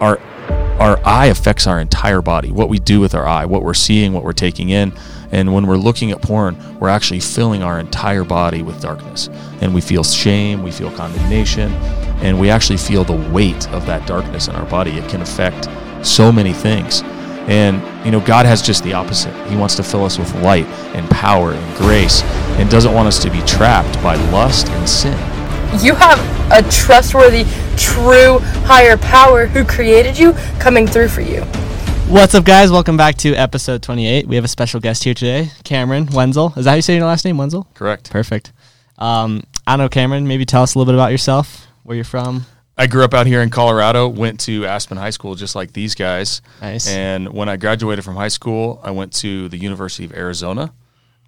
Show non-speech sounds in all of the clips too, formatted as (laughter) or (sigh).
our our eye affects our entire body. What we do with our eye, what we're seeing, what we're taking in, and when we're looking at porn, we're actually filling our entire body with darkness. And we feel shame, we feel condemnation, and we actually feel the weight of that darkness in our body. It can affect so many things. And you know, God has just the opposite. He wants to fill us with light and power and grace and doesn't want us to be trapped by lust and sin. You have a trustworthy, true, higher power who created you coming through for you. What's up, guys? Welcome back to episode 28. We have a special guest here today, Cameron Wenzel. Is that how you say your last name, Wenzel? Correct. Perfect. Um, I don't know, Cameron. Maybe tell us a little bit about yourself, where you're from. I grew up out here in Colorado, went to Aspen High School just like these guys. Nice. And when I graduated from high school, I went to the University of Arizona.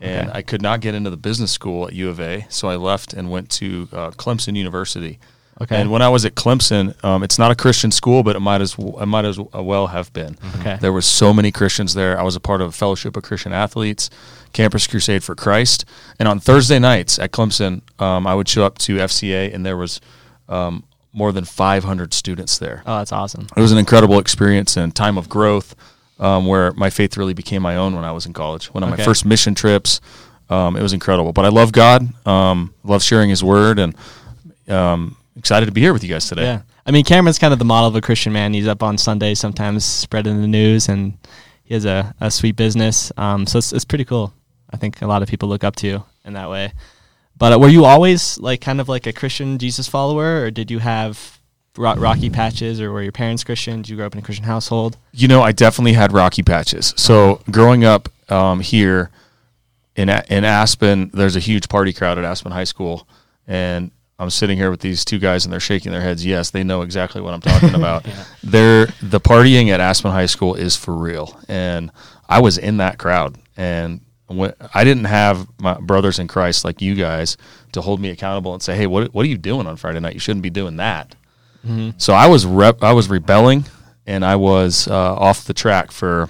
And Okay. I could not get into the business school at U of A, so I left and went to uh, Clemson University. Okay. And when I was at Clemson, um, it's not a Christian school, but it might as w- it might as well have been. Okay. There was so many Christians there. I was a part of a Fellowship of Christian Athletes, Campus Crusade for Christ, and on Thursday nights at Clemson, um, I would show up to FCA, and there was um, more than 500 students there. Oh, that's awesome. It was an incredible experience and time of growth, um, where my faith really became my own when I was in college. One of my first mission trips, um, it was incredible. But I love God, um, love sharing His Word, and um, excited to be here with you guys today. Yeah. I mean, Cameron's kind of the model of a Christian man. He's up on Sundays, sometimes spreading the news, and he has a, a sweet business. Um, so it's, it's pretty cool. I think a lot of people look up to you in that way. But uh, were you always like kind of like a Christian Jesus follower, or did you have rocky patches, or were your parents Christian? Did you grow up in a Christian household? You know, I definitely had rocky patches. So growing up um, here in in Aspen, there's a huge party crowd at Aspen High School, and I'm sitting here with these two guys, and they're shaking their heads. Yes, they know exactly what I'm talking (laughs) about. They're the partying at Aspen High School is for real, and I was in that crowd, and when, I didn't have my brothers in Christ like you guys to hold me accountable and say, "Hey, what what are you doing on Friday night? You shouldn't be doing that." So I was rep- I was rebelling, and I was uh, off the track for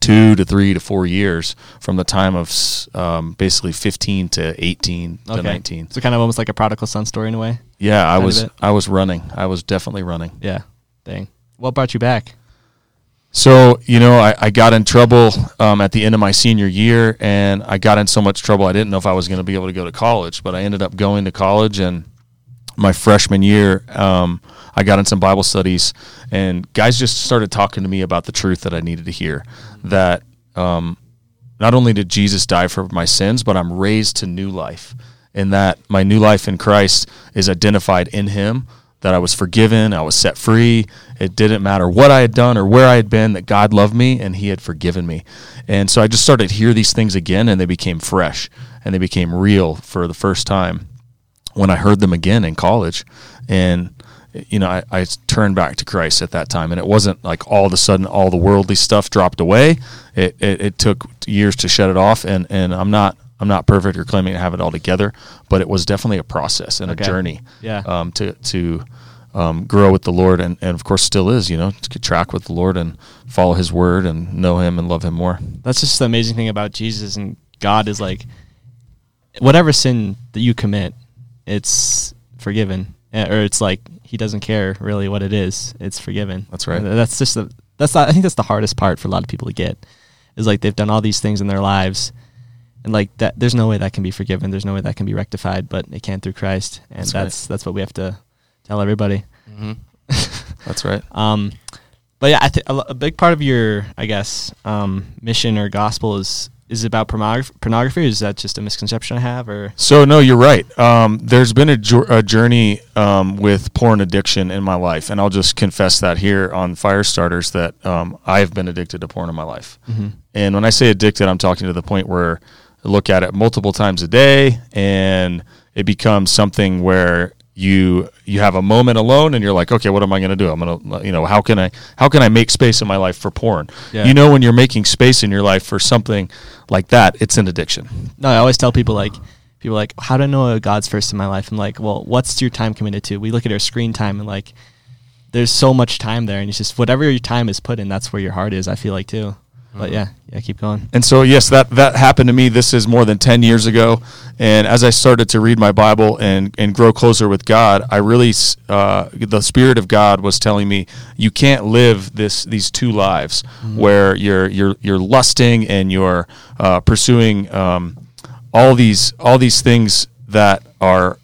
two to three to four years from the time of um, basically 15 to 18 to 19. So kind of almost like a prodigal son story in a way. Yeah, I was. I was running. I was definitely running. Yeah. Dang. What brought you back? So you know, I, I got in trouble um, at the end of my senior year, and I got in so much trouble I didn't know if I was going to be able to go to college. But I ended up going to college, and my freshman year, um, I got in some Bible studies, and guys just started talking to me about the truth that I needed to hear. That um, not only did Jesus die for my sins, but I'm raised to new life, and that my new life in Christ is identified in Him. That I was forgiven, I was set free. It didn't matter what I had done or where I had been, that God loved me and He had forgiven me. And so I just started to hear these things again, and they became fresh and they became real for the first time when I heard them again in college. And, you know, I, I turned back to Christ at that time. And it wasn't like all of a sudden all the worldly stuff dropped away. It, it, it took years to shut it off. And, and I'm not. I'm not perfect or claiming to have it all together, but it was definitely a process and Okay. a journey Yeah. um, to to um, grow with the Lord, and, and of course still is, you know, to track with the Lord and follow His word and know Him and love Him more. That's just the amazing thing about Jesus and God is like whatever sin that you commit, it's forgiven. Eh, Or it's like he doesn't care really what it is. It's forgiven. That's right. And That's just the that's I think that's the hardest part for a lot of people to get. Is like they've done all these things in their lives and like that there's no way that can be forgiven. There's no way that can be rectified, but it can through Christ. And That's that's right. that's, what we have to tell everybody. (laughs) That's right. Um, but yeah, I think a, a big part of your, I guess, um, mission or gospel is is it about pornography. Pornography, or is that just a misconception I have? Or So no, you're right. Um, there's been a, a journey um, with porn addiction in my life, and I'll just confess that here on Fire Starters that um, I've been addicted to porn in my life. And when I say addicted, I'm talking to the point where I look at it multiple times a day, and it becomes something where you you have a moment alone, and you're like, okay, what am I going to do? I'm going to, you know, how can I how can I make space in my life for porn? Yeah. You know, when you're making space in your life for something like that, it's an addiction. no, I always tell people like people like, how do I know God's first in my life? I'm like, well, what's your time committed to? We look at our screen time and like, there's so much time there, and it's just whatever your time is put in, that's where your heart is. I feel like too. But yeah, yeah, keep going. And so, yes, that that happened to me. This is more than ten years ago. And as I started to read my Bible and and grow closer with God, I really uh, the Spirit of God was telling me you can't live this these two lives where you're you're you're lusting and you're uh, pursuing um, all these all these things that are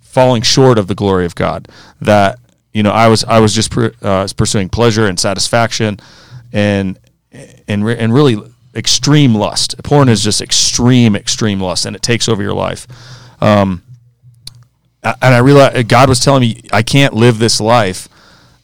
falling short of the glory of God. That you know, I was I was just pr- uh, pursuing pleasure and satisfaction, and and re- and really extreme lust. Porn is just extreme extreme lust, and it takes over your life. Um, and I realized God was telling me I can't live this life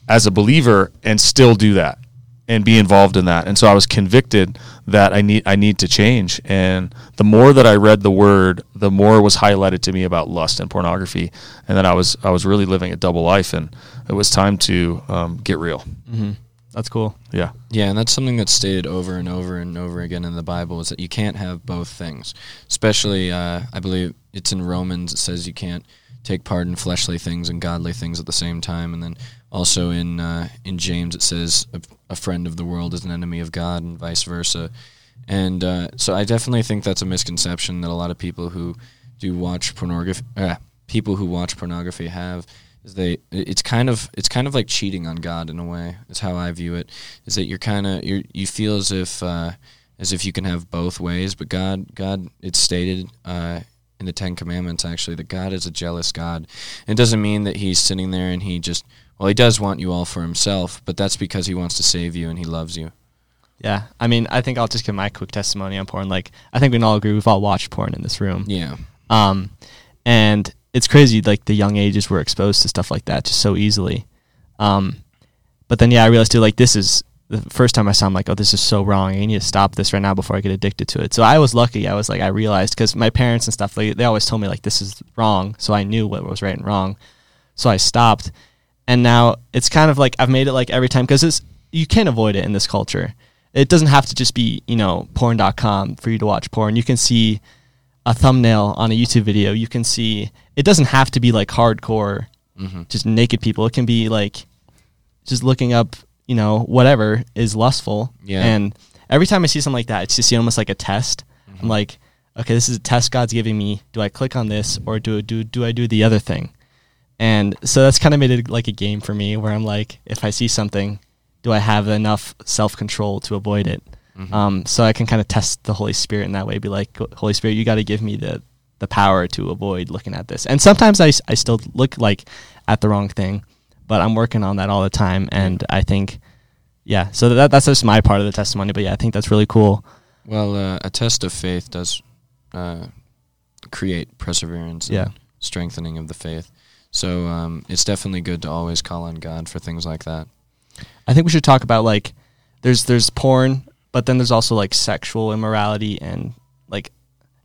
as a believer and still do that and be involved in that. And so I was convicted that I need I need to change. And the more that I read the word, the more was highlighted to me about lust and pornography, and that I was I was really living a double life, and it was time to um, get real. Mm-hmm. That's cool. Yeah. Yeah, and that's something that's stated over and over and over again in the Bible is that you can't have both things. Especially, uh, I believe it's in Romans. It says you can't take part in fleshly things and godly things at the same time. And then also in uh, in James it says a, a friend of the world is an enemy of God, and vice versa. And uh, so I definitely think that's a misconception that a lot of people who do watch pornography, uh, people who watch pornography have is they it's kind of it's kind of like cheating on God in a way. Is how I view it. Is that you're kind of you you feel as if uh, as if you can have both ways, but God God it's stated uh, in the Ten Commandments actually that God is a jealous God. It doesn't mean that He's sitting there and He just well He does want you all for Himself, but that's because He wants to save you and He loves you. Yeah, I mean, I think I'll just give my quick testimony on porn. Like, I think we can all agree we've all watched porn in this room. Yeah. Um, and it's crazy, like the young ages we're exposed to stuff like that just so easily. Um, but then yeah, I realized too, like this is the first time I saw, I'm like, oh, this is so wrong. I need to stop this right now before I get addicted to it. So I was lucky. I was like, I realized because my parents and stuff, like, they always told me like this is wrong, so I knew what was right and wrong. So I stopped, and now it's kind of like I've made it like every time because it's you can't avoid it in this culture. It doesn't have to just be you know porn.com for you to watch porn. You can see a thumbnail on a YouTube video. You can see it doesn't have to be like hardcore, Mm-hmm. just naked people. It can be like just looking up, you know, whatever is lustful. Yeah. And every time I see something like that, it's just almost like a test. Mm-hmm. I'm like, okay, this is a test God's giving me. Do I click on this or do do do I do the other thing? And so that's kind of made it like a game for me where I'm like, if I see something, do I have enough self control to avoid it? Mm-hmm. Um, so I can kind of test the Holy Spirit in that way. Be like, Holy Spirit, you got to give me the the power to avoid looking at this. And sometimes I, I still look like at the wrong thing, but I'm working on that all the time. And I think, yeah. So that that's just my part of the testimony. But yeah, I think that's really cool. Well, uh, a test of faith does uh, create perseverance Yeah. and strengthening of the faith. So um, it's definitely good to always call on God for things like that. I think we should talk about like there's there's porn, but then there's also like sexual immorality and like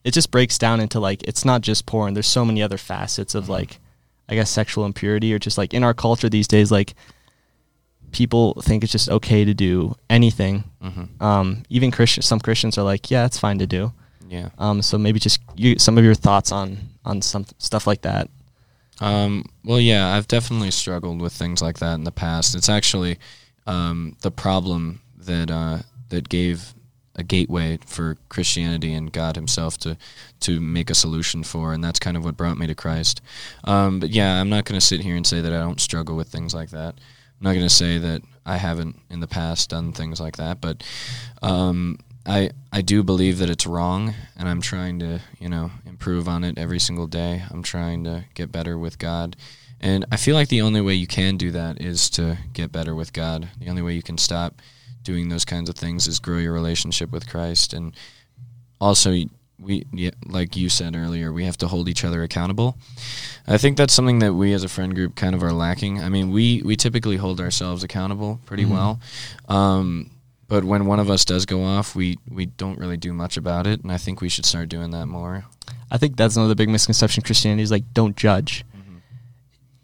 it just breaks down into like it's not just porn. There's so many other facets of like I guess sexual impurity or just like in our culture these days like people think it's just okay to do anything. hmm Um, even Christian some Christians are like, yeah, it's fine to do. Yeah. Um, so maybe just you some of your thoughts on on some stuff like that. Um, well, yeah, I've definitely struggled with things like that in the past. It's actually um, the problem that uh, that gave a gateway for Christianity and God Himself to to make a solution for, and that's kind of what brought me to Christ. Um, but yeah, I'm not going to sit here and say that I don't struggle with things like that. I'm not going to say that I haven't in the past done things like that, but um, I I do believe that it's wrong, and I'm trying to you know improve on it every single day. I'm trying to get better with God, and I feel like the only way you can do that is to get better with God. The only way you can stop doing those kinds of things is grow your relationship with Christ, and also we yeah, like you said earlier, we have to hold each other accountable. I think that's something that we as a friend group kind of are lacking. I mean, we we typically hold ourselves accountable pretty Mhm. well. Um, but when one of us does go off, we, we don't really do much about it, and I think we should start doing that more. I think that's another big misconception. Christianity is like don't judge.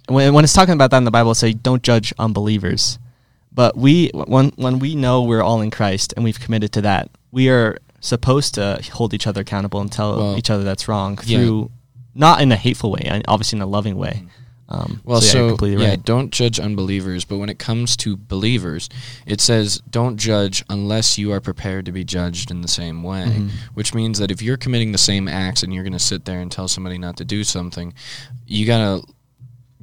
when when it's talking about that in the Bible, say don't judge unbelievers. But we when when we know we're all in Christ and we've committed to that, we are supposed to hold each other accountable and tell Well, each other that's wrong yeah. through not in a hateful way, obviously in a loving way. Um, Well, yeah, so, completely yeah, right. don't judge unbelievers. But when it comes to believers, it says don't judge unless you are prepared to be judged in the same way. Mhm. Which means that if you're committing the same acts and you're going to sit there and tell somebody not to do something, you gotta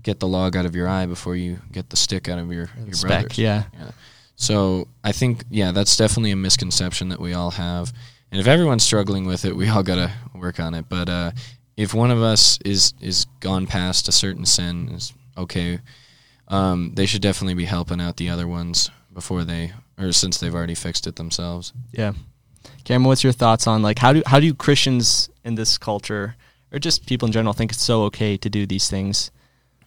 get the log out of your eye before you get the stick out of your your brother's. yeah. So I think yeah, that's definitely a misconception that we all have. And if everyone's struggling with it, we all gotta work on it. But uh, if one of us is is gone past a certain sin, is okay, um, they should definitely be helping out the other ones before they or since they've already fixed it themselves. Yeah. Cameron, what's your thoughts on like how do how do Christians in this culture or just people in general think it's so okay to do these things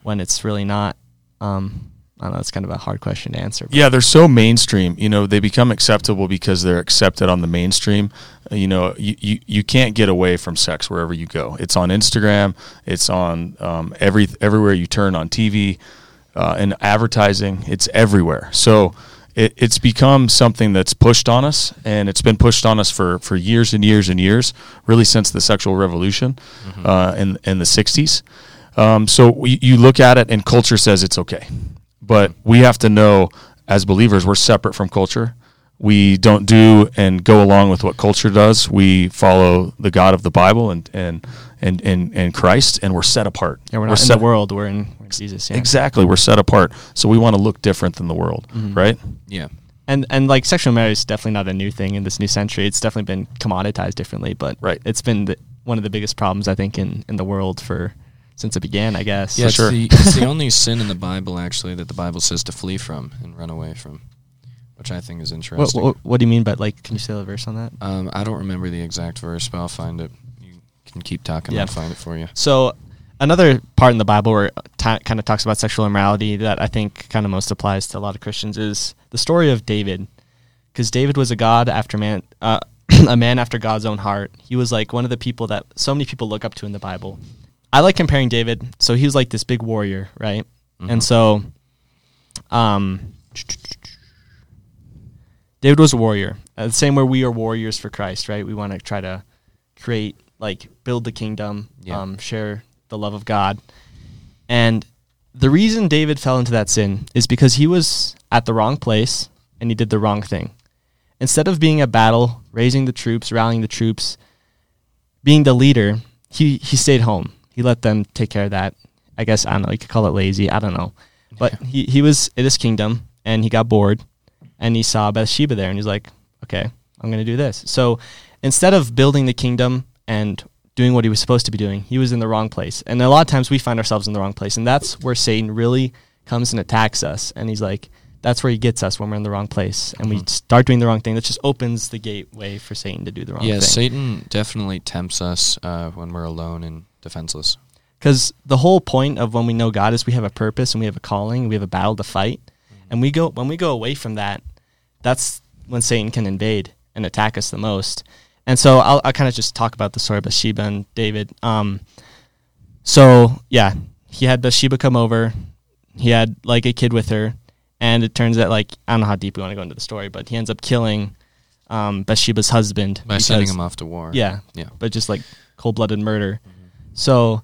when it's really not? Um, I don't know. It's kind of a hard question to answer. but- Yeah, they're so mainstream. You know, they become acceptable because they're accepted on the mainstream. Uh, you know, you, you, you can't get away from sex wherever you go. It's on Instagram. It's on um, every everywhere you turn on TV, uh, and advertising. It's everywhere. So it, it's become something that's pushed on us, and it's been pushed on us for, for years and years and years, really since the sexual revolution uh, in in the '60s. Um, so we, you look at it, and culture says it's okay, but we have to know as believers we're separate from culture. We don't do and go along with what culture does. We follow the God of the Bible and and and and, and Christ, and we're set apart. Yeah, we're We're in set- the world. We're in, we're in Jesus. Yeah. Exactly, we're set apart. So we want to look different than the world, right? Yeah. and and like sexual marriage is definitely not a new thing in this new century. It's definitely been commoditized differently, but Right. it's been the, one of the biggest problems I think in in the world for since it began. I guess. Yeah, it's, sure. the, it's the only (laughs) sin in the Bible actually that the Bible says to flee from and run away from, which I think is interesting. what what do you mean by like? Can you say the verse on that? Um, I don't remember the exact verse, but I'll find it. You can keep talking. Yeah. I'll find it for you. So another part in the Bible where it ta kind of talks about sexual immorality that I think kind of most applies to a lot of Christians is the story of David, because David was a God after man, uh, (coughs) a man after God's own heart. He was like one of the people that so many people look up to in the Bible. I like comparing David. So he was like this big warrior, right? And so, um, David was a warrior. Uh, the same way we are warriors for Christ, right? We want to try to create, like, build the kingdom, Yeah. um, share the love of God. And the reason David fell into that sin is because he was at the wrong place and he did the wrong thing. Instead of being at battle, raising the troops, rallying the troops, being the leader, he, he stayed home. He let them take care of that. I guess, I don't know, you could call it lazy. I don't know. But he, he was in his kingdom and he got bored and he saw Bathsheba there and he's like, okay, I'm going to do this. So instead of building the kingdom and doing what he was supposed to be doing, he was in the wrong place. And a lot of times we find ourselves in the wrong place. And that's where Satan really comes and attacks us. And he's like, that's where he gets us when we're in the wrong place and we Mhm. start doing the wrong thing. That just opens the gateway for Satan to do the wrong yeah, thing. Yeah, Satan definitely tempts us uh, when we're alone and defenseless. Because the whole point of when we know God is we have a purpose and we have a calling and we have a battle to fight. And we go when we go away from that, that's when Satan can invade and attack us the most. And so I'll, I'll kind of just talk about the story of Bathsheba and David. Um, so yeah, he had Bathsheba come over. He had like a kid with her, and it turns out like I don't know how deep we want to go into the story, but he ends up killing um, Bathsheba's husband By sending him off to war. Yeah, Yeah. but just like cold blooded murder. So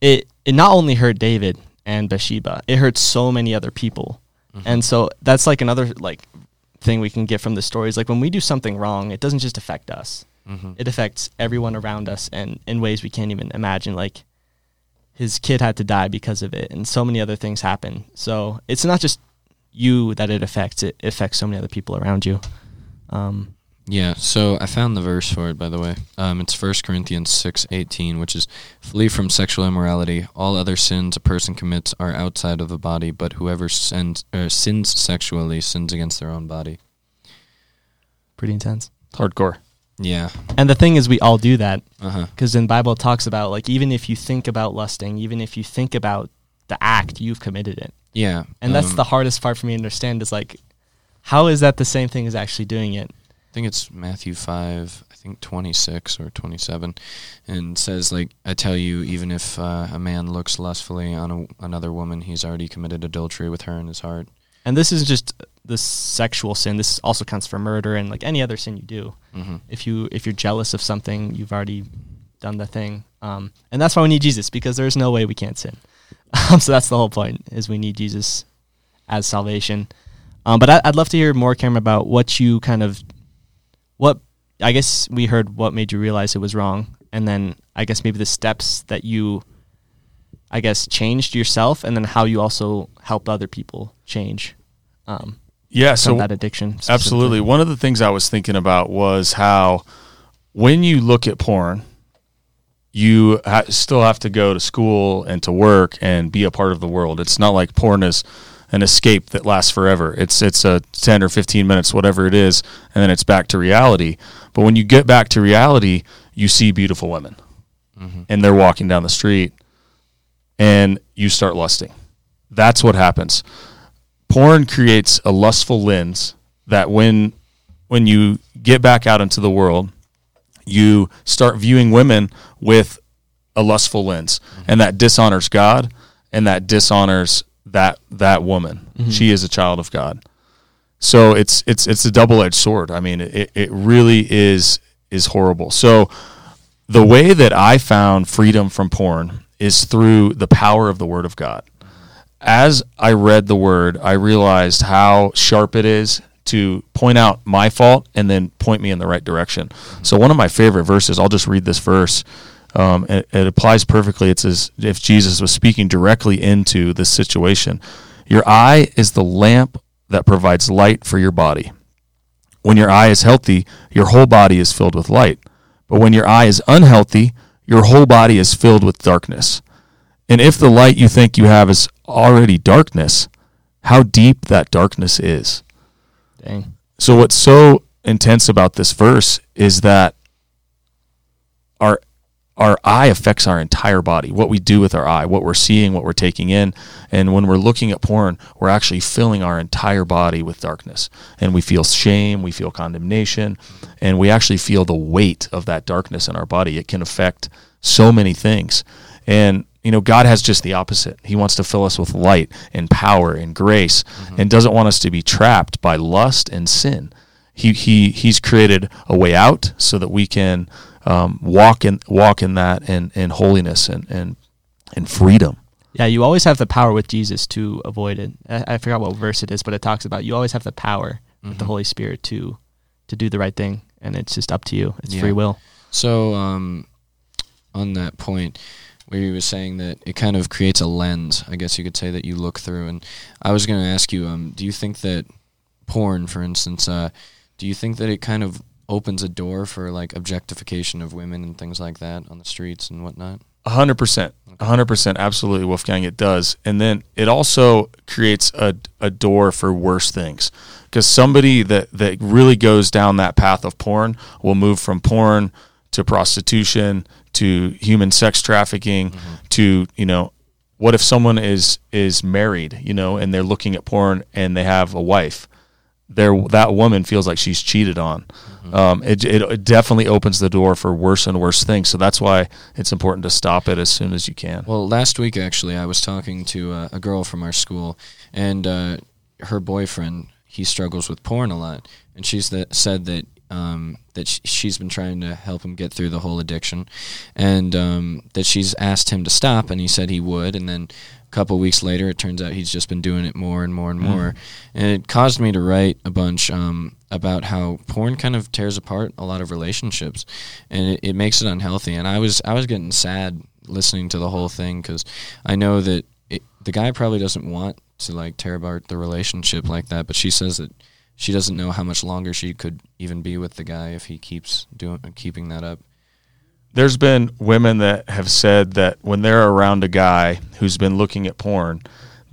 it it not only hurt David and Bathsheba, it hurt so many other people. Mhm. And so that's like another like thing we can get from the stories. Like when we do something wrong, it doesn't just affect us. Mhm. It affects everyone around us and in ways we can't even imagine. Like his kid had to die because of it and so many other things happen. So it's not just you that it affects, it affects so many other people around you. Um, Yeah, so I found the verse for it by the way. Um, it's First Corinthians six eighteen, which is flee from sexual immorality. All other sins a person commits are outside of the body, but whoever sins er, sins sexually sins against their own body. pretty intense. Hardcore. Yeah. And the thing is, we all do that. Uh huh. because in the Bible it talks about like even if you think about lusting, even if you think about the act, you've committed it, Yeah. and that's um, the hardest part for me to understand. Is like, how is that the same thing as actually doing it? I think it's Matthew 5, I think 26 or 27, and says, like, I tell you, even if uh, a man looks lustfully on a, another woman, he's already committed adultery with her in his heart. And this is just the sexual sin. This also counts for murder and like any other sin you do. Mm-hmm. If you if you're jealous of something, you've already done the thing. Um, and that's why we need Jesus because there's no way we can't sin. Um, (laughs) so that's the whole point is we need Jesus as salvation. Um, but I, I'd love to hear more, Cameron, about what you kind of, what I guess we heard what made you realize it was wrong, and then I guess maybe the steps that you, I guess, changed yourself, and then how you also helped other people change. Um, Yeah, so that addiction. Absolutely. One of the things I was thinking about was how when you look at porn, you ha- still have to go to school and to work and be a part of the world. It's not like porn is an escape that lasts forever. It's it's a 10 or 15 minutes whatever it is and then it's back to reality. But when you get back to reality, you see beautiful women. Mm-hmm. And they're walking down the street and you start lusting. That's what happens porn creates a lustful lens that when when you get back out into the world you start viewing women with a lustful lens mm-hmm. and that dishonors god and that dishonors that that woman. Mm-hmm. She is a child of god. So it's it's it's a double-edged sword. I mean it, it really is is horrible. So the way that i found freedom from porn is through the power of the word of god. As I read the word, I realized how sharp it is to point out my fault and then point me in the right direction. So one of my favorite verses, I'll just read this verse. Um, it, it applies perfectly. It's as if Jesus was speaking directly into this situation. Your eye is the lamp that provides light for your body. When your eye is healthy, your whole body is filled with light. But when your eye is unhealthy, your whole body is filled with darkness. And if the light you think you have is already darkness, how deep that darkness is. Dang. So what's so intense about this verse is that our our eye affects our entire body. What we do with our eye, what we're seeing, what we're taking in, and when we're looking at porn, we're actually filling our entire body with darkness. And we feel shame, we feel condemnation, and we actually feel the weight of that darkness in our body. It can affect so many things. And you know, God has just the opposite. He wants to fill us with light and power and grace and doesn't want us to be trapped by lust and sin. He, he he's created a way out so that we can um, walk in walk in that and, and holiness and, and and freedom. Yeah, you always have the power with Jesus to avoid it. I, I forgot what verse it is, but it talks about you always have the power with the Holy Spirit to to do the right thing, and it's just up to you. It's Yeah. free will. So, um, on that point, where you were saying that it kind of creates a lens, I guess you could say that you look through. And I was going to ask you, um, do you think that porn, for instance, uh, do you think that it kind of opens a door for like objectification of women and things like that on the streets and whatnot? A hundred percent, a hundred percent, absolutely, Wolfgang. It does, and then it also creates a, a door for worse things because somebody that that really goes down that path of porn will move from porn to prostitution to human sex trafficking to you know what if someone is is married you know and they're looking at porn and they have a wife there that woman feels like she's cheated on. Um, it, it it definitely opens the door for worse and worse things. So that's why it's important to stop it as soon as you can. Well, last week actually, I was talking to uh, a girl from our school, and uh, her boyfriend he struggles with porn a lot, and she's that said that um, that sh- she's been trying to help him get through the whole addiction, and um, that she's asked him to stop, and he said he would, and then a couple weeks later, it turns out he's just been doing it more and more and more, and it caused me to write a bunch um, about how porn kind of tears apart a lot of relationships, and it, it makes it unhealthy. And I was I was getting sad listening to the whole thing because I know that it, the guy probably doesn't want to like tear apart the relationship like that, but she says that she doesn't know how much longer she could even be with the guy if he keeps doing keeping that up. There's been women that have said that when they're around a guy who's been looking at porn,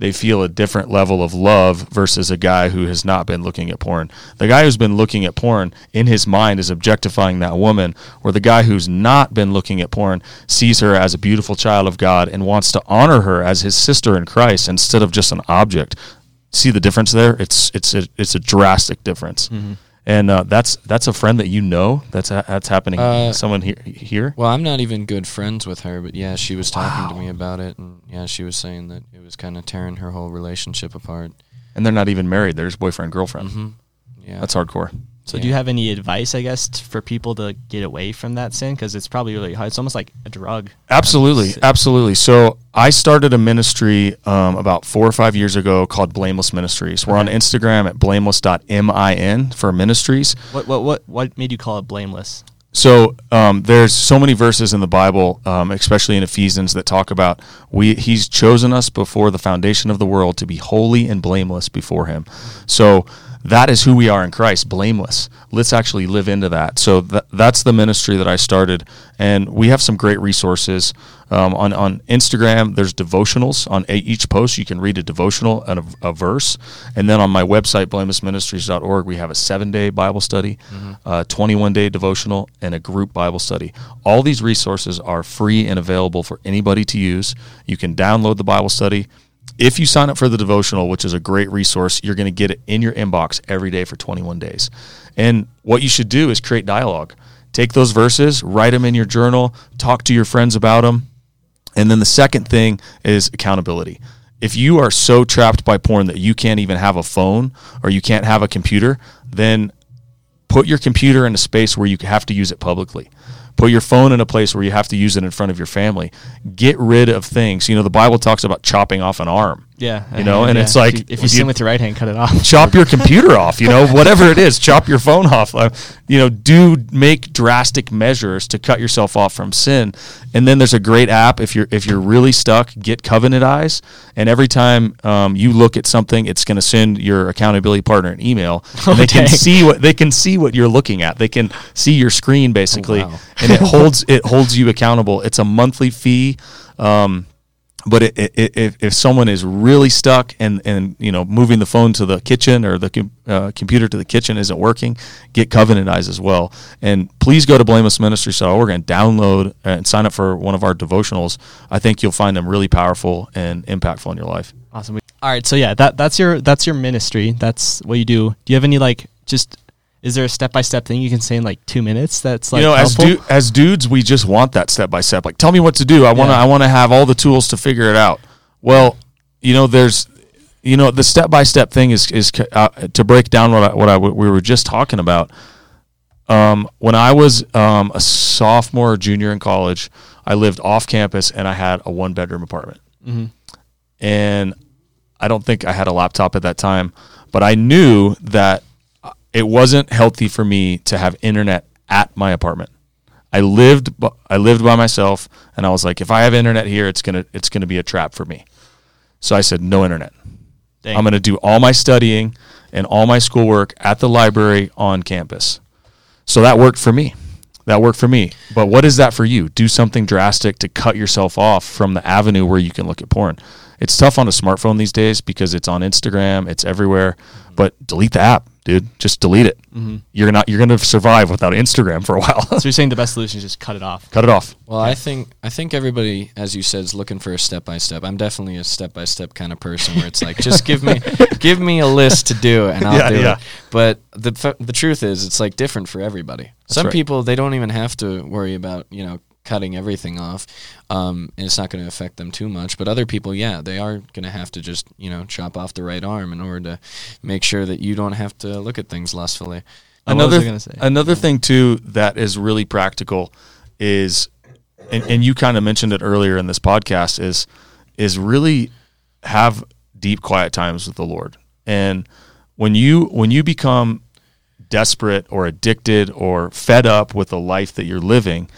they feel a different level of love versus a guy who has not been looking at porn. The guy who's been looking at porn in his mind is objectifying that woman, where the guy who's not been looking at porn sees her as a beautiful child of God and wants to honor her as his sister in Christ instead of just an object. See the difference there? It's it's a, it's a drastic difference. And uh, that's that's a friend that you know. That's ha- that's happening. Uh, Someone here here. Well, I'm not even good friends with her, but yeah, she was talking to me about it, and yeah, she was saying that it was kind of tearing her whole relationship apart. and they're not even married. They're just boyfriend girlfriend. hmm Yeah. That's hardcore. So, do you have any advice, I guess, t- for people to get away from that sin? Because it's probably really hard. It's almost like a drug. Absolutely, absolutely. So I started a ministry um, about four or five years ago called Blameless Ministries. We're on Instagram at blameless.min for ministries. What what what what made you call it blameless? So um, there's so many verses in the Bible, um, especially in Ephesians, that talk about we He's chosen us before the foundation of the world to be holy and blameless before Him. So that is who we are in Christ, blameless. Let's actually live into that. So th- that's the ministry that I started, and we have some great resources um, on on Instagram. There's devotionals on a- each post. You can read a devotional and a, a verse, and then on my website blamelessministries.org, we have a seven day Bible study, a 21 day devotional, and a group Bible study. All these resources are free and available for anybody to use. You can download the Bible study. If you sign up for the devotional, which is a great resource, you're going to get it in your inbox every day for 21 days. And what you should do is create dialogue. Take those verses, write them in your journal, talk to your friends about them. And then the second thing is accountability. If you are so trapped by porn that you can't even have a phone or you can't have a computer, then put your computer in a space where you have to use it publicly. Put your phone in a place where you have to use it in front of your family. Get rid of things. You know, the Bible talks about chopping off an arm. Yeah, You know, and it's like if you, if you you- sin with your right hand, cut it off. (laughs) chop your computer off, you know, whatever it is, chop your phone off. Uh, you know, do make drastic measures to cut yourself off from sin. And then there's a great app if you're if you're really stuck, get Covenant Eyes, and every time um, you look at something, it's going to send your accountability partner an email, (laughs) and they can see what they can see what you're looking at. They can see your screen basically, wow. and it (laughs) holds it holds you accountable. It's a monthly fee. Um, but it, it, it, if, if someone is really stuck and, and you know moving the phone to the kitchen or the com- uh, computer to the kitchen isn't working, get Covenant Eyes as well. And please go to blamelessministry.org and download and sign up for one of our devotionals. I think you'll find them really powerful and impactful in your life. Awesome. All right, so yeah, that that's your that's your ministry. That's what you do. Do you have any like just is there a step by step thing you can say in like two minutes? That's like you know, as du- as dudes, we just want that step by step. Like, tell me what to do. I want to. Yeah. I want to have all the tools to figure it out. Well, you know, there's, you know, the step by step thing is is uh, to break down what I, what I we were just talking about. Um, when I was um, a sophomore or junior in college, I lived off campus and I had a one bedroom apartment. And I don't think I had a laptop at that time, but I knew that it wasn't healthy for me to have internet at my apartment. I lived I lived by myself and I was like if I have internet here it's going to it's going to be a trap for me. So I said no internet. Dang. I'm going to do all my studying and all my schoolwork at the library on campus. So that worked for me. That worked for me. But what is that for you? Do something drastic to cut yourself off from the avenue where you can look at porn. It's tough on a smartphone these days because it's on Instagram, it's everywhere. But delete the app, dude. Just delete it. Mm-hmm. You're not you're going to survive without Instagram for a while. so you're (laughs) saying the best solution is just cut it off. cut it off. Well, I think I think everybody, as you said, is looking for a step by step. I'm definitely a step by step kind of person where it's like, just give me (laughs) give me a list to do and I'll Yeah, do yeah. it. But the the truth is, it's like different for everybody. Some right. people they don't even have to worry about you know cutting everything off, um, and it's not going to affect them too much. But other people, yeah, they are going to have to just you know chop off the right arm in order to make sure that you don't have to look at things lustfully. Another another thing too that is really practical is and, and you kind of mentioned it earlier in this podcast is is really have deep quiet times with the Lord. And when you when you become desperate or addicted or fed up with the life that you're living,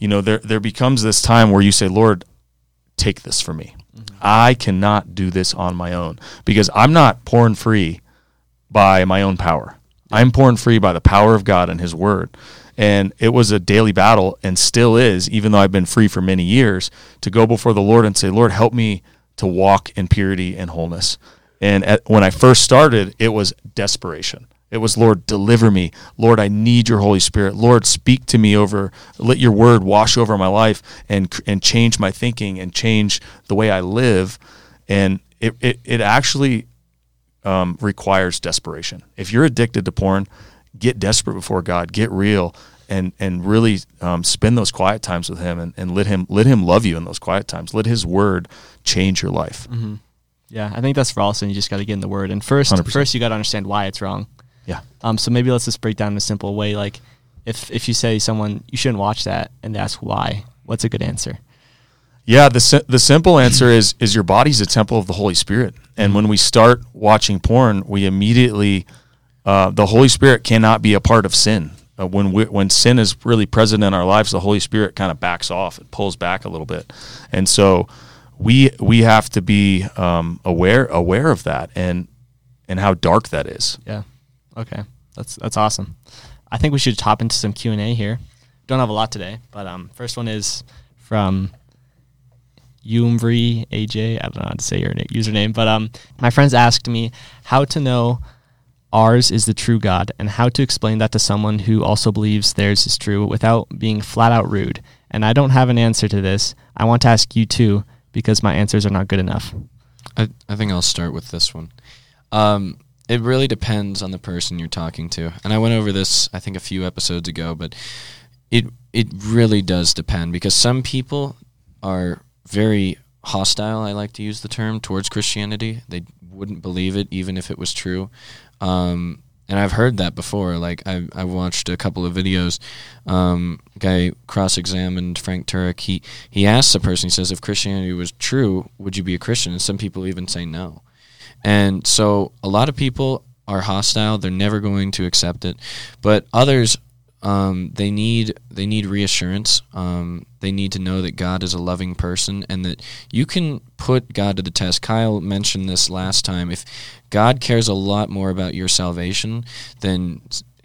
you know, there there becomes this time where you say, "Lord, take this from me. Mm-hmm. I cannot do this on my own because I'm not porn free by my own power. I'm porn free by the power of God and His Word. And it was a daily battle and still is, even though I've been free for many years, to go before the Lord and say, Lord, help me to walk in purity and wholeness. And at, when I first started, it was desperation. It was, Lord, deliver me. Lord, I need your Holy Spirit. Lord, speak to me over, let your word wash over my life and, and change my thinking and change the way I live. And it, it, it actually um, requires desperation. If you're addicted to porn, get desperate before God, get real, and and really um, spend those quiet times with Him, and, and let Him let Him love you in those quiet times. Let His Word change your life. Yeah, I think that's for all sin. You just got to get in the word, and 1st 100%. first you got to understand why it's wrong. Yeah. Um, so maybe let's just break down in a simple way. Like, if if you say someone you shouldn't watch that and ask why, what's a good answer? Yeah, the si- the simple answer is is your body's a temple of the Holy Spirit, and when we start watching porn, we immediately uh, the Holy Spirit cannot be a part of sin. Uh, when we, when sin is really present in our lives, the Holy Spirit kind of backs off, it pulls back a little bit, and so we we have to be um, aware aware of that and and how dark that is. Yeah. Okay. That's that's awesome. I think we should hop into some Q and A here. Don't have a lot today, but um, first one is from Umvri AJ. I don't know how to say your na- username, but um, my friends asked me how to know ours is the true God and how to explain that to someone who also believes theirs is true without being flat out rude. And I don't have an answer to this. I want to ask you too because my answers are not good enough. I, I think I'll start with this one. Um, it really depends on the person you're talking to, and I went over this I think a few episodes ago, but it it really does depend because some people are very hostile. I like to use the term towards Christianity. They wouldn't believe it even if it was true. Um, and I've heard that before. Like I, I watched a couple of videos. Um, guy cross-examined Frank Turek. He he asked the person. He says, "If Christianity was true, would you be a Christian?" And some people even say no. And so a lot of people are hostile. They're never going to accept it. But others, um, they need they need reassurance. Um, they need to know that God is a loving person and that you can put God to the test. Kyle mentioned this last time. If God cares a lot more about your salvation than,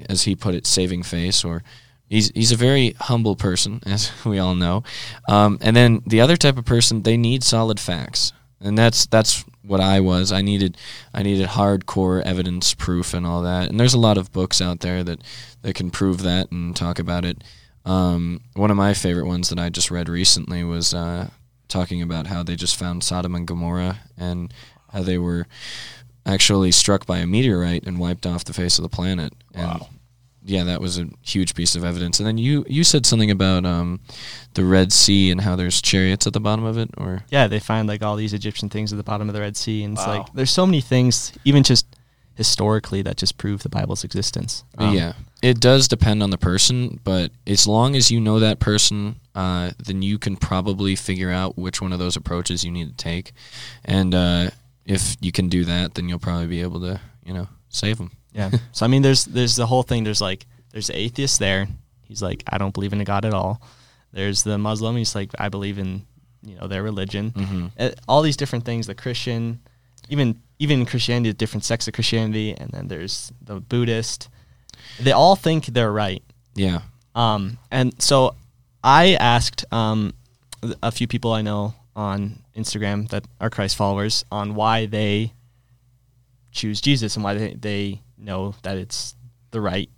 as he put it, saving face or He's he's a very humble person, (laughs) as we all know. Um, and then the other type of person, they need solid facts, and that's that's what I was. I needed I needed hardcore evidence proof and all that. And there's a lot of books out there that that can prove that and talk about it. Um, one of my favorite ones that I just read recently was uh, talking about how they just found Sodom and Gomorrah and how they were actually struck by a meteorite and wiped off the face of the planet. Wow. Yeah, that was a huge piece of evidence. And then you you said something about um, the Red Sea and how there's chariots at the bottom of it, or Yeah, they find like all these Egyptian things at the bottom of the Red Sea, and it's like there's so many things, even just historically, that just prove the Bible's existence. Um, yeah, it does depend on the person. But as long as you know that person, uh, then you can probably figure out which one of those approaches you need to take. And uh, if you can do that, then you'll probably be able to, you know, save them. yeah. (laughs) So I mean, there's there's the whole thing. There's like there's the atheist there. He's like, I don't believe in a God at all. There's the Muslim. He's like, I believe in you know their religion. Mhm. Uh, all these different things. The Christian, even even Christianity, different sects of Christianity, and then there's the Buddhist. They all think they're right. Yeah. Um, and so I asked um, a few people I know on Instagram that are Christ followers on why they choose Jesus and why they, they know that it's the right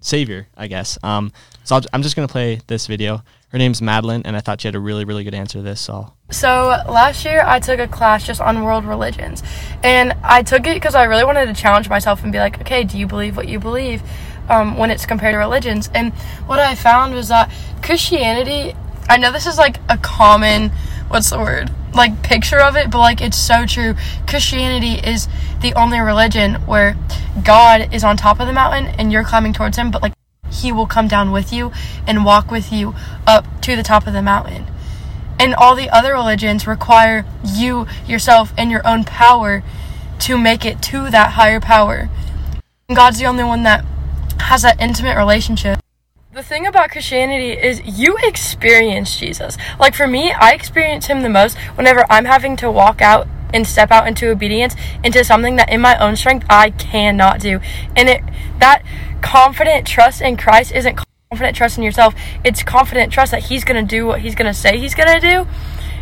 savior, I guess. Um, so I'll, I'm just going to play this video. Her name's Madeline, and I thought she had a really, really good answer to this. So So last year I took a class just on world religions, and I took it because I really wanted to challenge myself and be like, okay, do you believe what you believe um, when it's compared to religions? And what I found was that Christianity. I know this is like a common, what's the word, like picture of it, but like it's so true. Christianity is the only religion where God is on top of the mountain and you're climbing towards Him, but like He will come down with you and walk with you up to the top of the mountain. And all the other religions require you, yourself, and your own power to make it to that higher power. And God's the only one that has that intimate relationship. The thing about Christianity is you experience Jesus. Like for me, I experience him the most whenever I'm having to walk out and step out into obedience into something that in my own strength I cannot do. And it that confident trust in Christ isn't confident trust in yourself. It's confident trust that he's going to do what he's going to say he's going to do.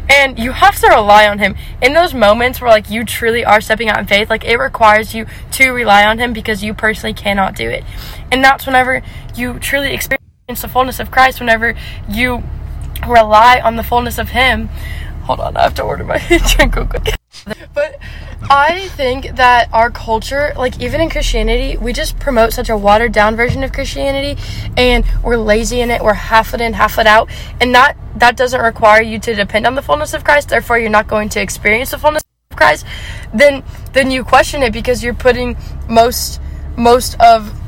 And you have to rely on him in those moments where like you truly are stepping out in faith. Like it requires you to rely on him because you personally cannot do it. And that's whenever you truly experience the fullness of Christ. Whenever you rely on the fullness of Him. Hold on, I have to order my (laughs) drink real quick. But I think that our culture, like even in Christianity, we just promote such a watered down version of Christianity and we're lazy in it, we're half it in, half it out. And that that doesn't require you to depend on the fullness of Christ, therefore you're not going to experience the fullness of Christ. Then then you question it because you're putting most most of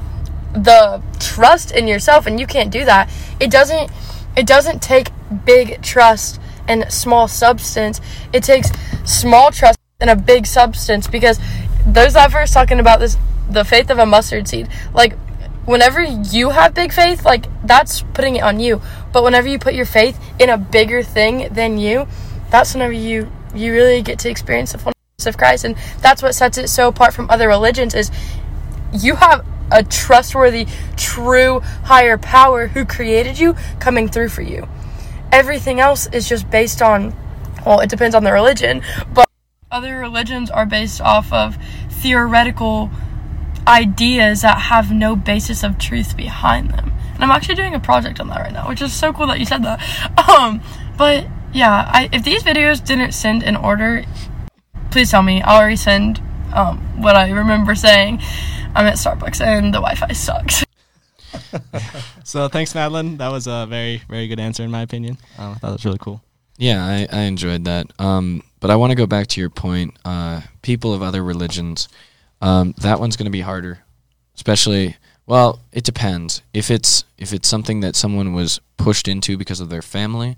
the trust in yourself and you can't do that. It doesn't it doesn't take big trust and small substance. It takes small trust and a big substance because those that verse talking about this the faith of a mustard seed like whenever you have big faith like that's putting it on you. But whenever you put your faith in a bigger thing than you that's whenever you you really get to experience the fullness of christ. And that's what sets it so apart from other religions is you have a trustworthy, true higher power who created you coming through for you. Everything else is just based on, well, it depends on the religion, but other religions are based off of theoretical ideas that have no basis of truth behind them. And I'm actually doing a project on that right now, which is so cool that you said that. (laughs) Um, but yeah, I, if these videos didn't send in order, please tell me. I'll resend um, what I remember saying. I'm at Starbucks and the Wi-Fi sucks. (laughs) So thanks, Madeline. That was a very, very good answer in my opinion. Um, I thought it was really cool. Yeah, I, I enjoyed that. Um, but I want to go back to your point. Uh, people of other religions, um, that one's going to be harder, especially. Well, it depends. If it's if it's something that someone was pushed into because of their family,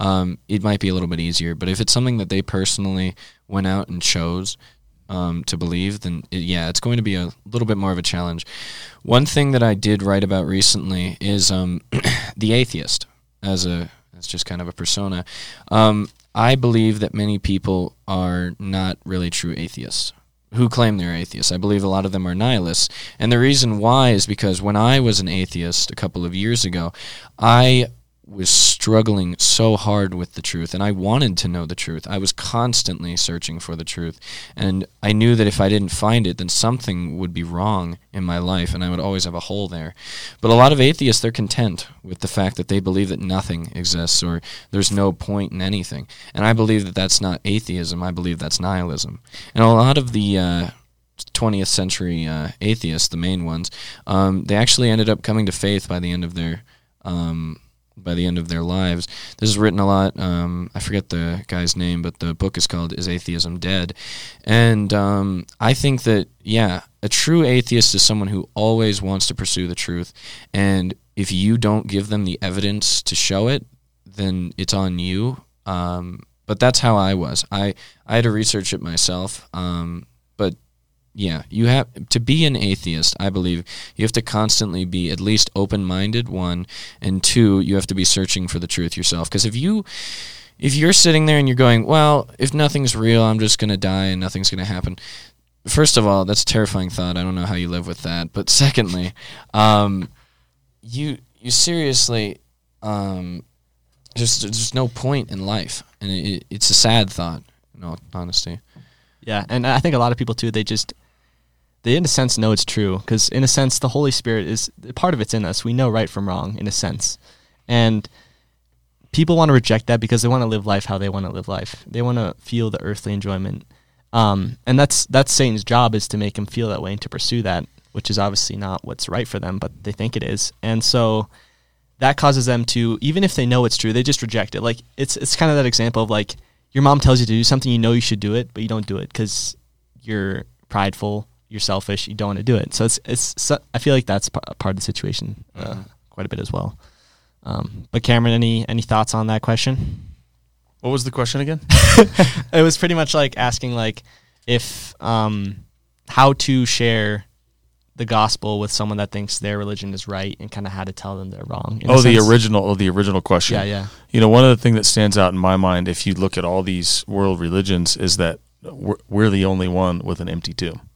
um, it might be a little bit easier. But if it's something that they personally went out and chose um, to believe, then it, yeah, it's going to be a little bit more of a challenge. One thing that I did write about recently is um, (clears throat) the atheist as a as just kind of a persona. Um, I believe that many people are not really true atheists who claim they're atheists. I believe a lot of them are nihilists. And the reason why is because when I was an atheist a couple of years ago, I was struggling so hard with the truth and I wanted to know the truth. I was constantly searching for the truth. And I knew that if I didn't find it, then something would be wrong in my life and I would always have a hole there. But a lot of atheists, they're content with the fact that they believe that nothing exists or there's no point in anything. And I believe that that's not atheism. I believe that's nihilism. And a lot of the. Uh, 20th century uh, atheists, the main ones, um, they actually ended up coming to faith by the end of their um, by the end of their lives. This is written a lot. Um, I forget the guy's name, but the book is called "Is Atheism Dead?" And um, I think that yeah, a true atheist is someone who always wants to pursue the truth, and if you don't give them the evidence to show it, then it's on you. Um, but that's how I was. I I had to research it myself. Um, but yeah, you have to be an atheist. I believe you have to constantly be at least open-minded. One and two, you have to be searching for the truth yourself. Because if you if you're sitting there and you're going, well, if nothing's real, I'm just gonna die and nothing's gonna happen. First of all, that's a terrifying thought. I don't know how you live with that. But secondly, um, you you seriously um, there's there's no point in life, and it, it's a sad thought. In all honesty. Yeah, and I think a lot of people too. They just they in a sense know it's true because in a sense the Holy Spirit is part of it's in us. We know right from wrong in a sense, and people want to reject that because they want to live life how they want to live life. They want to feel the earthly enjoyment, um, and that's that's Satan's job is to make them feel that way and to pursue that, which is obviously not what's right for them, but they think it is, and so that causes them to even if they know it's true, they just reject it. Like it's it's kind of that example of like your mom tells you to do something, you know you should do it, but you don't do it because you're prideful, you're selfish, you don't want to do it. So it's it's so, I feel like that's p- part of the situation uh, Mhm. quite a bit as well. Um, but Cameron, any any thoughts on that question? What was the question again? (laughs) it was pretty much like asking like if um, how to share the gospel with someone that thinks their religion is right and kind of how to tell them they're wrong. Oh, the original. Oh, the original question. Yeah, yeah. You know, one of the things that stands out in my mind, if you look at all these world religions, is that we're, we're the only one with an empty tomb.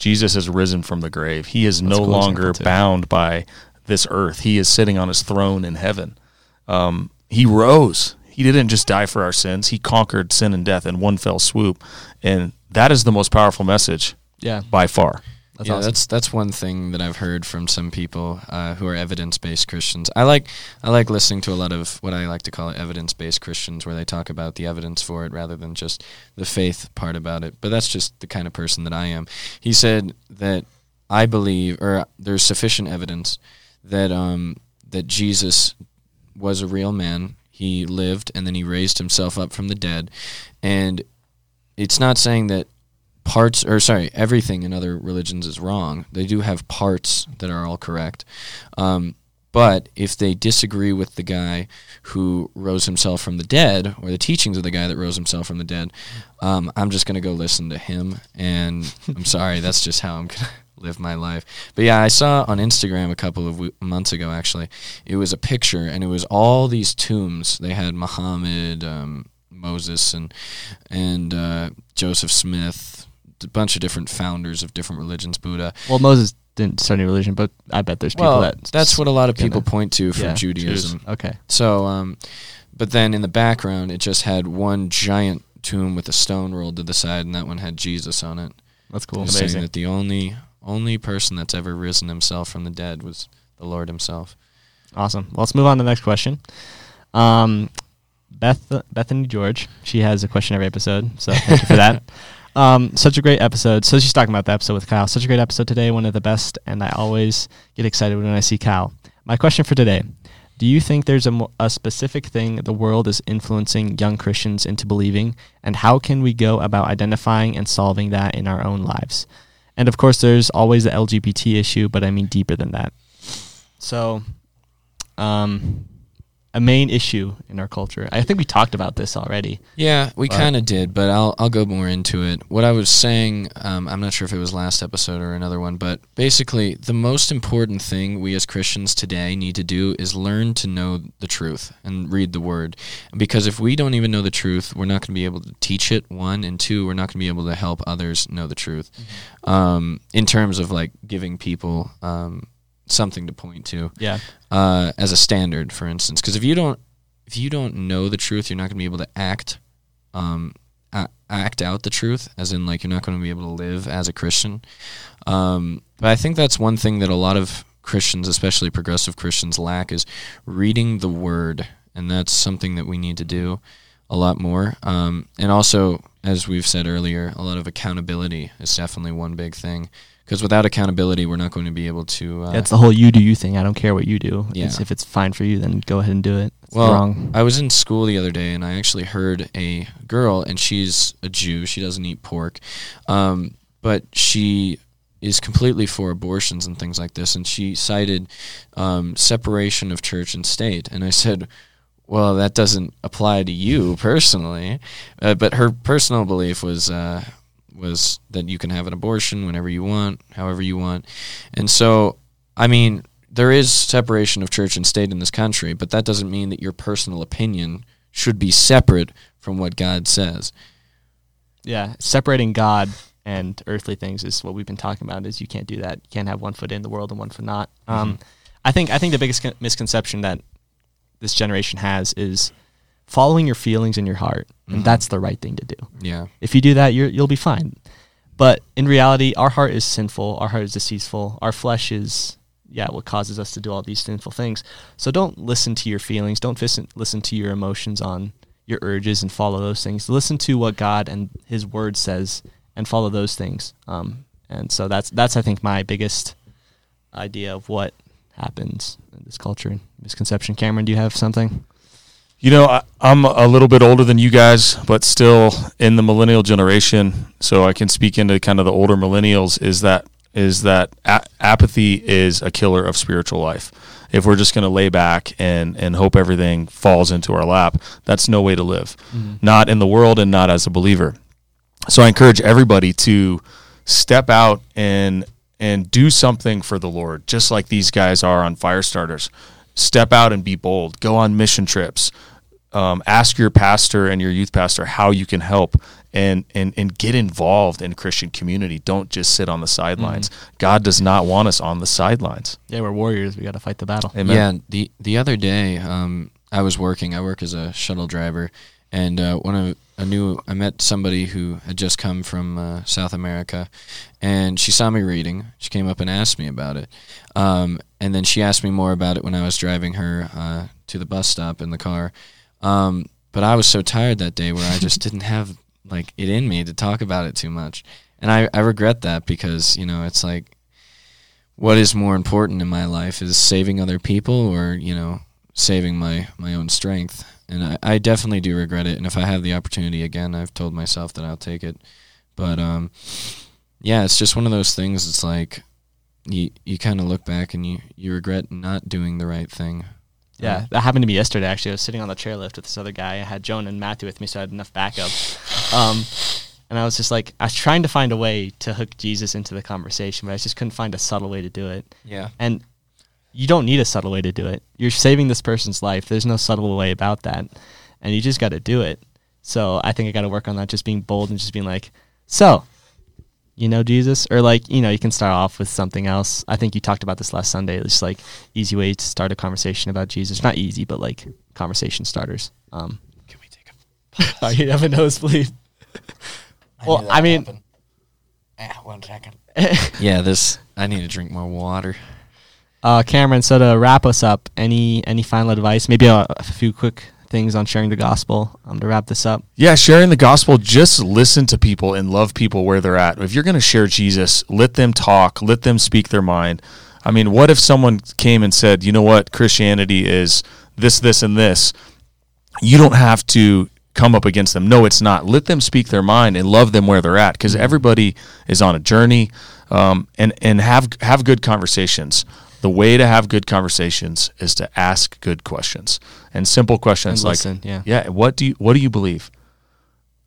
Jesus has risen from the grave. He is That's no cool longer bound by this earth. He is sitting on his throne in heaven. Um, he rose. He didn't just die for our sins. He conquered sin and death in one fell swoop. And that is the most powerful message Yeah, by far. That's yeah, awesome. that's that's one thing that I've heard from some people uh, who are evidence-based Christians. I like I like listening to a lot of what I like to call evidence-based Christians, where they talk about the evidence for it rather than just the faith part about it. But that's just the kind of person that I am. He said that I believe, or there's sufficient evidence that um, that Jesus was a real man. He lived and then he raised himself up from the dead, and it's not saying that parts, or sorry, everything in other religions is wrong. They do have parts that are all correct. Um, but if they disagree with the guy who rose himself from the dead, or the teachings of the guy that rose himself from the dead, um, I'm just going to go listen to him. And (laughs) I'm sorry, that's just how I'm going (laughs) to live my life. But yeah, I saw on Instagram a couple of w- months ago, actually, it was a picture, and it was all these tombs. They had Muhammad, um, Moses, and, and uh, Joseph Smith, a bunch of different founders of different religions, Buddha. Well, Moses didn't start any religion, but I bet there's people Well, that that's what a lot of people gonna- point to for yeah, Judaism. Okay. So, um, but then in the background, it just had one giant tomb with a stone rolled to the side, and that one had Jesus on it. That's cool. Saying that the only only person that's ever risen himself from the dead was the Lord Himself. Awesome. Well, let's move on to the next question. Um, Beth Bethany George, she has a question every episode, so thank you for that. (laughs) Um, such a great episode. So she's talking about the episode with Kyle. Such a great episode today, one of the best, and I always get excited when I see Kyle. My question for today: Do you think there's a, a specific thing the world is influencing young Christians into believing, and how can we go about identifying and solving that in our own lives? And of course, there's always the LGBT issue, but I mean deeper than that. So, um, a main issue in our culture. I think we talked about this already. Yeah, we kind of did, but I'll I'll go more into it. What I was saying, um, I'm not sure if it was last episode or another one, but basically, the most important thing we as Christians today need to do is learn to know the truth and read the Word. Because if we don't even know the truth, we're not going to be able to teach it. One and two, we're not going to be able to help others know the truth. Um, in terms of like giving people um, something to point to Yeah. uh, as a standard, for instance. Because if you don't, if you don't know the truth, you're not going to be able to act, um, a- act out the truth. As in, like you're not going to be able to live as a Christian. Um, but I think that's one thing that a lot of Christians, especially progressive Christians, lack is reading the Word, and that's something that we need to do a lot more. Um, and also, as we've said earlier, a lot of accountability is definitely one big thing. Because without accountability, we're not going to be able to. Uh, That's the whole you do you thing. I don't care what you do. Yeah. It's, if it's fine for you, then go ahead and do it. It's Well, wrong. I was in school the other day and I actually heard a girl, and she's a Jew. She doesn't eat pork, um, but she is completely for abortions and things like this. And she cited um, separation of church and state. And I said, well, that doesn't apply to you personally, uh, but her personal belief was uh, was that you can have an abortion whenever you want, however you want, and so I mean there is separation of church and state in this country, but that doesn't mean that your personal opinion should be separate from what God says. yeah. Separating God and earthly things is what we've been talking about. Is you can't do that. You can't have one foot in the world and one foot not. Um, I think I think the biggest con- misconception that this generation has is following your feelings and your heart, and Mhm. that's the right thing to do. Yeah. If you do that, you're, you'll be fine. But in reality, our heart is sinful. Our heart is deceitful. Our flesh is, yeah, what causes us to do all these sinful things. So don't listen to your feelings. Don't listen, listen to your emotions on your urges and follow those things. Listen to what God and His Word says and follow those things. Um, and so that's that's I think my biggest idea of what happens in this culture and misconception. Cameron, do you have something? You know, I, I'm a little bit older than you guys, but still in the millennial generation, so I can speak into kind of the older millennials. Is that is that a- apathy is a killer of spiritual life. If we're just going to lay back and and hope everything falls into our lap, that's no way to live. Mm-hmm. Not in the world and not as a believer. So I encourage everybody to step out and and do something for the Lord, just like these guys are on fire starters. Step out and be bold. Go on mission trips. Um, ask your pastor and your youth pastor how you can help and, and and get involved in Christian community. Don't just sit on the sidelines. God does not want us on the sidelines. Yeah, we're warriors. We got to fight the battle. Amen. Yeah, the the other day, um, I was working. I work as a shuttle driver, and uh, one of a new I met somebody who had just come from uh, South America, and she saw me reading. She came up and asked me about it, um, and then she asked me more about it when I was driving her uh, to the bus stop in the car. Um, but I was so tired that day where I just (laughs) didn't have like it in me to talk about it too much, and I, I regret that because you know it's like what is more important in my life is saving other people or you know saving my my own strength and I, I definitely do regret it and if i have the opportunity again i've told myself that i'll take it But um, yeah, it's just one of those things. It's like you you kind of look back and you you regret not doing the right thing. Yeah, that happened to me yesterday. Actually, I was sitting on the chairlift with this other guy. I had Joan and Matthew with me, so I had enough backup. Um, and I was just like, I was trying to find a way to hook Jesus into the conversation, but I just couldn't find a subtle way to do it. Yeah. And you don't need a subtle way to do it. You're saving this person's life. There's no subtle way about that, and you just got to do it. So I think I got to work on that, just being bold and just being like, so. You know Jesus, or like you know, you can start off with something else. I think you talked about this last Sunday. It's like easy way to start a conversation about Jesus. Not easy, but like conversation starters. Um, Can we take a? (laughs) oh, you have a nosebleed. (laughs) I Well, knew I mean- happen. Ah, one second. (laughs) Yeah, this. I need to drink more water. Uh, Cameron, so to wrap us up, any any final advice? Maybe a, a few quick things on sharing the gospel um, to wrap this up. Yeah, sharing the gospel, just listen to people and love people where they're at. If you're going to share Jesus, let them talk, let them speak their mind. I mean, what if someone came and said, you know what, Christianity is this, this, and this? You don't have to come up against them. No, it's not. Let them speak their mind and love them where they're at because everybody is on a journey um, and, and have, have good conversations. The way to have good conversations is to ask good questions and simple questions And like, listen, yeah. yeah, what do you what do you believe?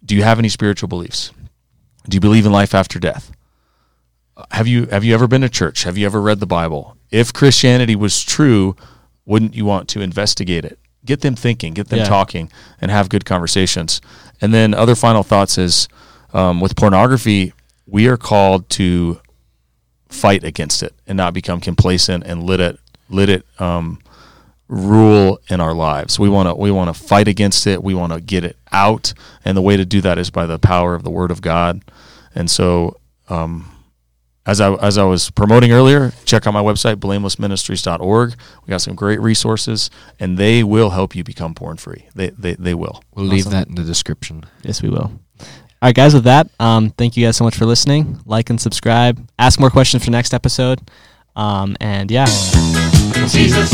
Do you have any spiritual beliefs? Do you believe in life after death? Have you have you ever been to church? Have you ever read the Bible? If Christianity was true, wouldn't you want to investigate it? Get them thinking, get them Yeah. talking, and have good conversations. And then other final thoughts is um, with pornography, we are called to fight against it and not become complacent and let it let it um, rule in our lives. We want to we want to fight against it. We want to get it out, and the way to do that is by the power of the Word of God. And so, um, as I as I was promoting earlier, check out my website blamelessministries.org. We got some great resources, and they will help you become porn free. They they they will. We'll leave that in the description. Yes, we will. All right, guys. With that, um, thank you guys so much for listening. Like and subscribe. Ask more questions for next episode. Um, and yeah, Jesus